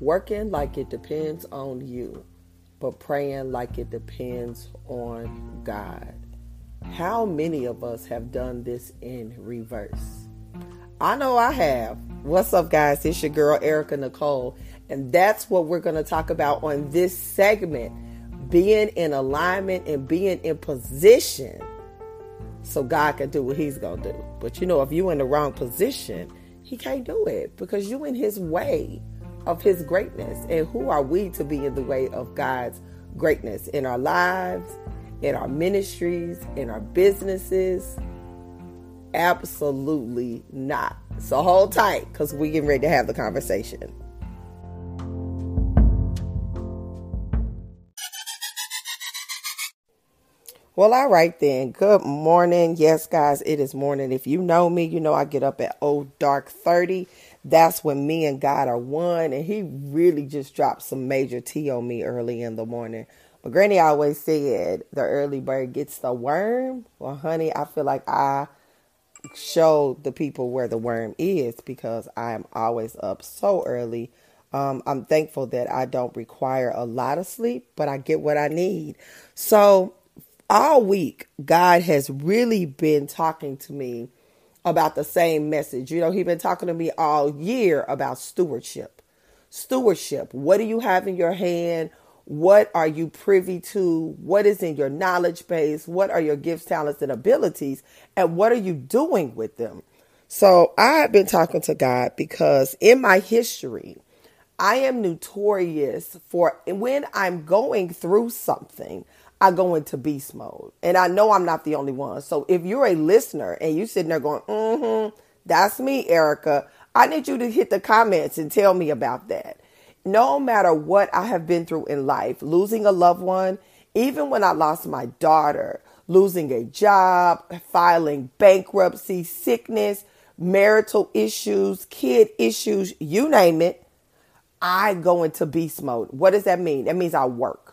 working like it depends on you, but praying like it depends on God. How many of us have done this in reverse? I know I have. What's up, guys? It's your girl, Erica Nicole, and that's what we're going to talk about on this segment being in alignment and being in position so God can do what He's going to do. But you know, if you're in the wrong position, He can't do it because you're in His way of His greatness. And who are we to be in the way of God's greatness in our lives, in our ministries, in our businesses? Absolutely not. So hold tight because we're getting ready to have the conversation. Well, all right then. Good morning. Yes, guys, it is morning. If you know me, you know I get up at old dark 30. That's when me and God are one. And he really just dropped some major tea on me early in the morning. But Granny always said the early bird gets the worm. Well, honey, I feel like I showed the people where the worm is because I am always up so early. Um, I'm thankful that I don't require a lot of sleep, but I get what I need. So all week, God has really been talking to me about the same message. You know, He's been talking to me all year about stewardship. Stewardship. What do you have in your hand? What are you privy to? What is in your knowledge base? What are your gifts, talents, and abilities? And what are you doing with them? So I have been talking to God because in my history, I am notorious for when I'm going through something, I go into beast mode. And I know I'm not the only one. So if you're a listener and you're sitting there going, mm-hmm, that's me, Erica, I need you to hit the comments and tell me about that. No matter what I have been through in life, losing a loved one, even when I lost my daughter, losing a job, filing bankruptcy, sickness, marital issues, kid issues, you name it, I go into beast mode. What does that mean? That means I work.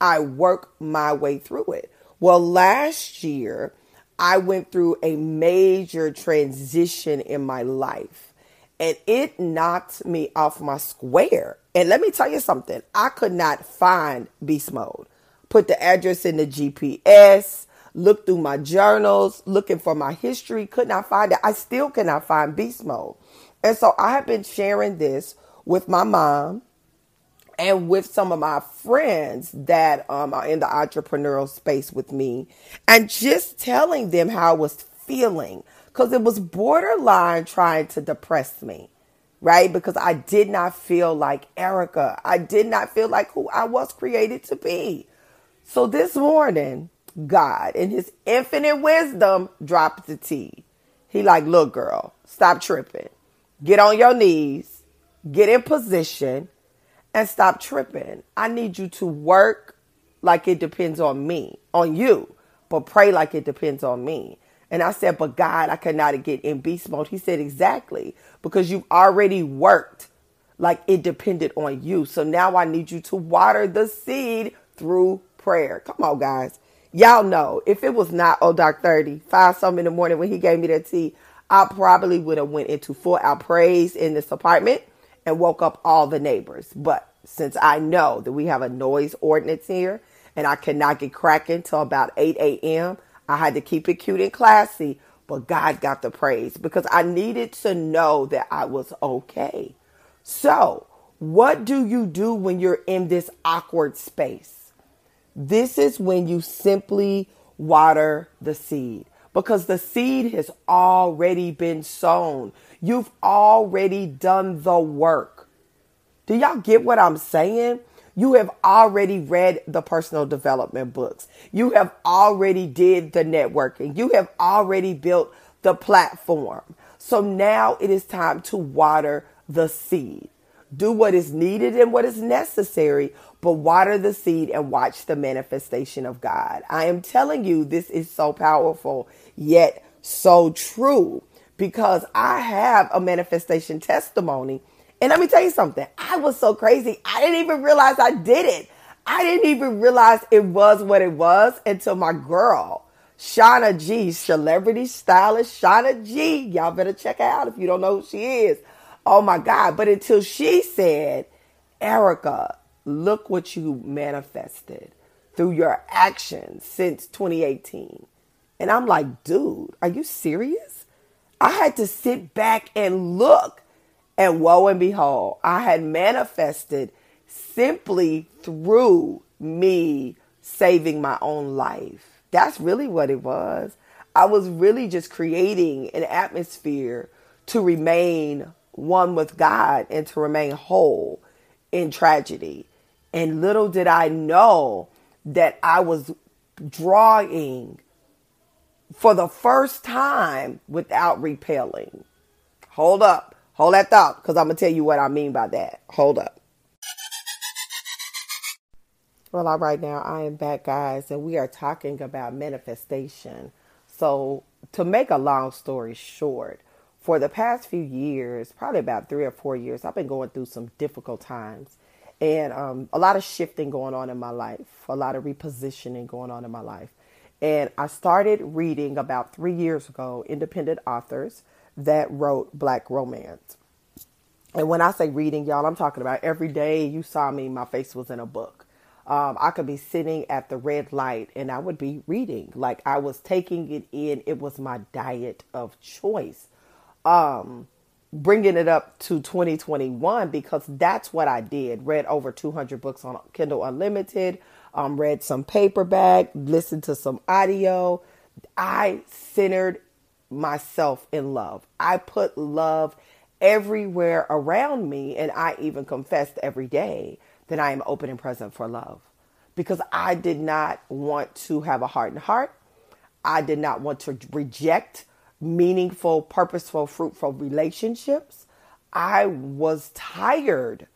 I work my way through it. Well, last year, I went through a major transition in my life and it knocked me off my square. And let me tell you something I could not find beast mode. Put the address in the GPS, look through my journals, looking for my history, could not find it. I still cannot find beast mode. And so I have been sharing this with my mom and with some of my friends that um, are in the entrepreneurial space with me and just telling them how I was feeling because it was borderline trying to depress me, right? Because I did not feel like Erica. I did not feel like who I was created to be. So this morning, God, in his infinite wisdom, dropped the tea. He like, look, girl, stop tripping. Get on your knees, get in position, and stop tripping. I need you to work like it depends on me, on you, but pray like it depends on me. And I said, But God, I cannot get in beast mode. He said, Exactly, because you've already worked like it depended on you. So now I need you to water the seed through prayer. Come on, guys. Y'all know if it was not oh dark 30, five some in the morning when he gave me that tea, I probably would have went into full out praise in this apartment and woke up all the neighbors. But since I know that we have a noise ordinance here and I cannot get cracking till about 8 a.m., I had to keep it cute and classy. But God got the praise because I needed to know that I was okay. So, what do you do when you're in this awkward space? This is when you simply water the seed because the seed has already been sown. You've already done the work. Do y'all get what I'm saying? You have already read the personal development books. You have already did the networking. You have already built the platform. So now it is time to water the seed. Do what is needed and what is necessary, but water the seed and watch the manifestation of God. I am telling you, this is so powerful, yet so true because I have a manifestation testimony. And let me tell you something. I was so crazy. I didn't even realize I did it. I didn't even realize it was what it was until my girl, Shauna G, celebrity stylist Shauna G. Y'all better check her out if you don't know who she is. Oh my God. But until she said, Erica, look what you manifested through your actions since 2018. And I'm like, dude, are you serious? I had to sit back and look. And woe and behold, I had manifested simply through me saving my own life. That's really what it was. I was really just creating an atmosphere to remain one with God and to remain whole in tragedy. And little did I know that I was drawing for the first time without repelling. Hold up. Hold that thought because I'm going to tell you what I mean by that. Hold up. Well, all right, now I am back, guys, and we are talking about manifestation. So, to make a long story short, for the past few years, probably about three or four years, I've been going through some difficult times and um, a lot of shifting going on in my life, a lot of repositioning going on in my life. And I started reading about three years ago independent authors that wrote black romance. And when I say reading, y'all, I'm talking about every day you saw me, my face was in a book. Um, I could be sitting at the red light and I would be reading. Like I was taking it in. It was my diet of choice. Um, bringing it up to 2021 because that's what I did. Read over 200 books on Kindle Unlimited, um, read some paperback, listened to some audio. I centered myself in love. I put love everywhere around me, and I even confessed every day that I am open and present for love because I did not want to have a hardened heart. I did not want to reject meaningful, purposeful, fruitful relationships. I was tired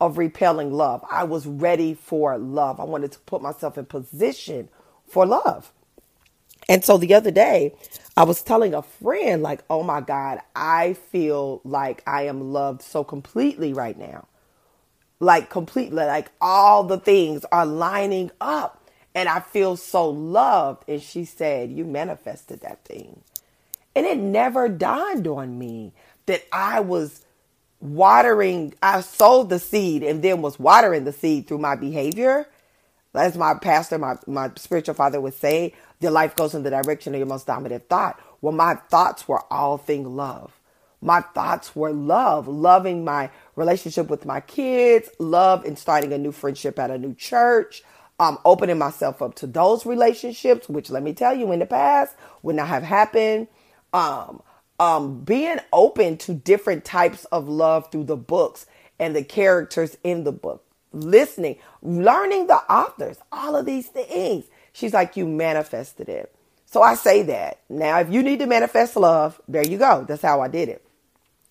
of repelling love. I was ready for love. I wanted to put myself in position for love. And so the other day, I was telling a friend, like, oh my God, I feel like I am loved so completely right now. Like, completely, like all the things are lining up. And I feel so loved. And she said, You manifested that thing. And it never dawned on me that I was watering, I sowed the seed and then was watering the seed through my behavior. As my pastor, my, my spiritual father would say, your life goes in the direction of your most dominant thought. Well, my thoughts were all thing love. My thoughts were love, loving my relationship with my kids, love in starting a new friendship at a new church, um, opening myself up to those relationships, which let me tell you in the past would not have happened um, um, being open to different types of love through the books and the characters in the book, listening, learning the authors, all of these things. She's like, you manifested it. So I say that. Now, if you need to manifest love, there you go. That's how I did it.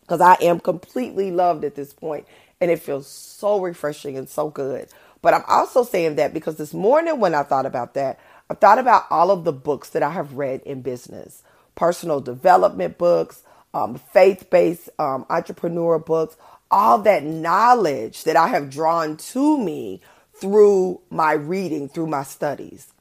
Because I am completely loved at this point, and it feels so refreshing and so good. But I'm also saying that because this morning when I thought about that, I thought about all of the books that I have read in business personal development books, um, faith based um, entrepreneur books, all that knowledge that I have drawn to me through my reading, through my studies.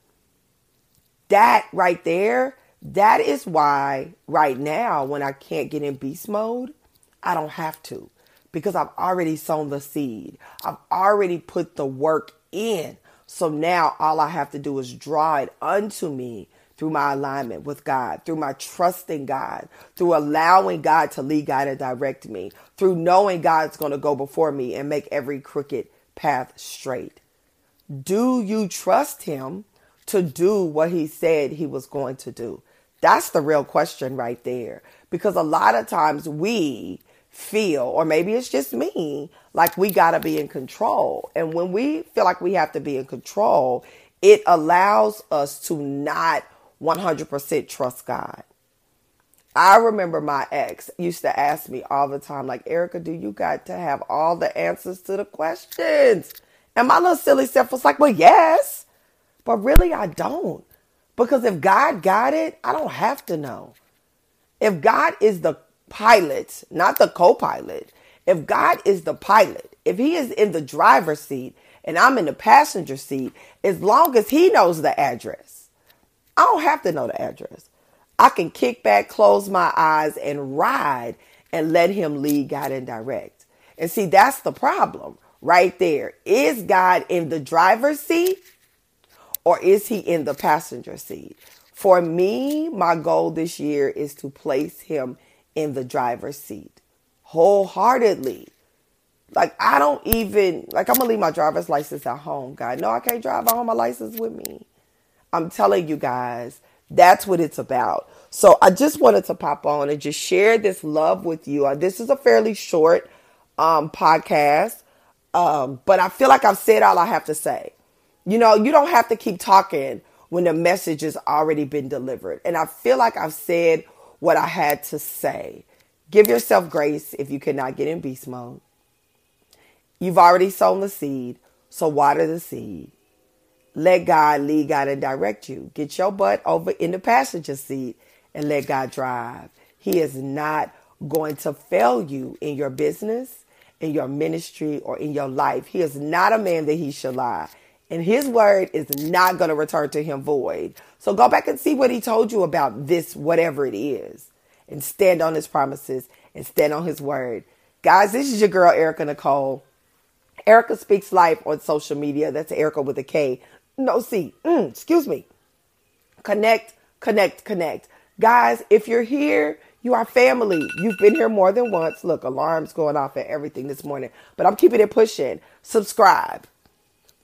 That right there, that is why right now, when I can't get in beast mode, I don't have to because I've already sown the seed. I've already put the work in. So now all I have to do is draw it unto me through my alignment with God, through my trusting God, through allowing God to lead, guide, and direct me, through knowing God's going to go before me and make every crooked path straight. Do you trust Him to do what He said He was going to do? That's the real question right there. Because a lot of times we feel, or maybe it's just me, like we got to be in control. And when we feel like we have to be in control, it allows us to not 100% trust God. I remember my ex used to ask me all the time, like, Erica, do you got to have all the answers to the questions? And my little silly self was like, well, yes. But really, I don't. Because if God got it, I don't have to know. If God is the pilot, not the co pilot, if God is the pilot, if He is in the driver's seat and I'm in the passenger seat, as long as He knows the address, I don't have to know the address. I can kick back, close my eyes, and ride and let him lead, guide, and direct. And see, that's the problem. right there. Is God in the driver's seat or is he in the passenger seat? For me, my goal this year is to place him in the driver's seat wholeheartedly. Like I don't even like I'm gonna leave my driver's license at home, God. No, I can't drive. I have my license with me. I'm telling you guys, that's what it's about. So I just wanted to pop on and just share this love with you. Uh, this is a fairly short um, podcast, um, but I feel like I've said all I have to say. You know, you don't have to keep talking when the message has already been delivered. And I feel like I've said what I had to say. Give yourself grace if you cannot get in beast mode. You've already sown the seed, so water the seed. Let God lead, God, and direct you. Get your butt over in the passenger seat and let God drive. He is not going to fail you in your business, in your ministry, or in your life. He is not a man that he shall lie. And his word is not going to return to him void. So go back and see what he told you about this, whatever it is, and stand on his promises and stand on his word. Guys, this is your girl, Erica Nicole. Erica Speaks Life on social media. That's Erica with a K. No see Mm, excuse me. Connect, connect, connect. Guys, if you're here, you are family. You've been here more than once. Look, alarms going off and everything this morning, but I'm keeping it pushing. Subscribe.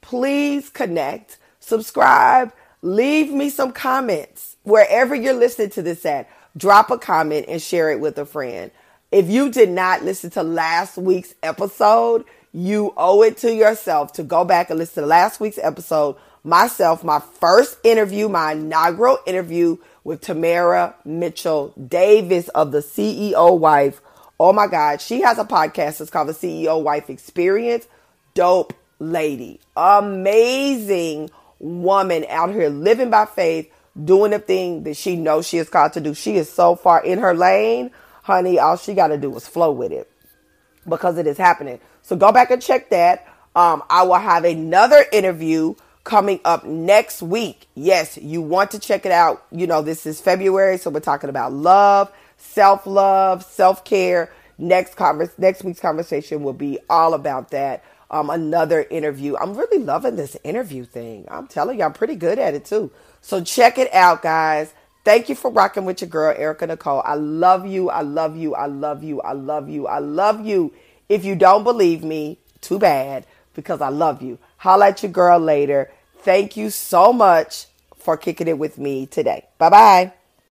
Please connect, subscribe, leave me some comments wherever you're listening to this at. Drop a comment and share it with a friend. If you did not listen to last week's episode, you owe it to yourself to go back and listen to last week's episode. Myself, my first interview, my inaugural interview with Tamara Mitchell Davis of the CEO Wife. Oh my God, she has a podcast. It's called the CEO Wife Experience. Dope lady, amazing woman out here living by faith, doing the thing that she knows she is called to do. She is so far in her lane, honey. All she got to do is flow with it because it is happening. So go back and check that. Um, I will have another interview coming up next week. Yes, you want to check it out. You know, this is February, so we're talking about love, self love, self care. Next converse, next week's conversation will be all about that. Um, another interview. I'm really loving this interview thing. I'm telling you, I'm pretty good at it too. So check it out, guys. Thank you for rocking with your girl, Erica Nicole. I love you. I love you. I love you. I love you. I love you. If you don't believe me, too bad because I love you. Holla at your girl later. Thank you so much for kicking it with me today. Bye bye.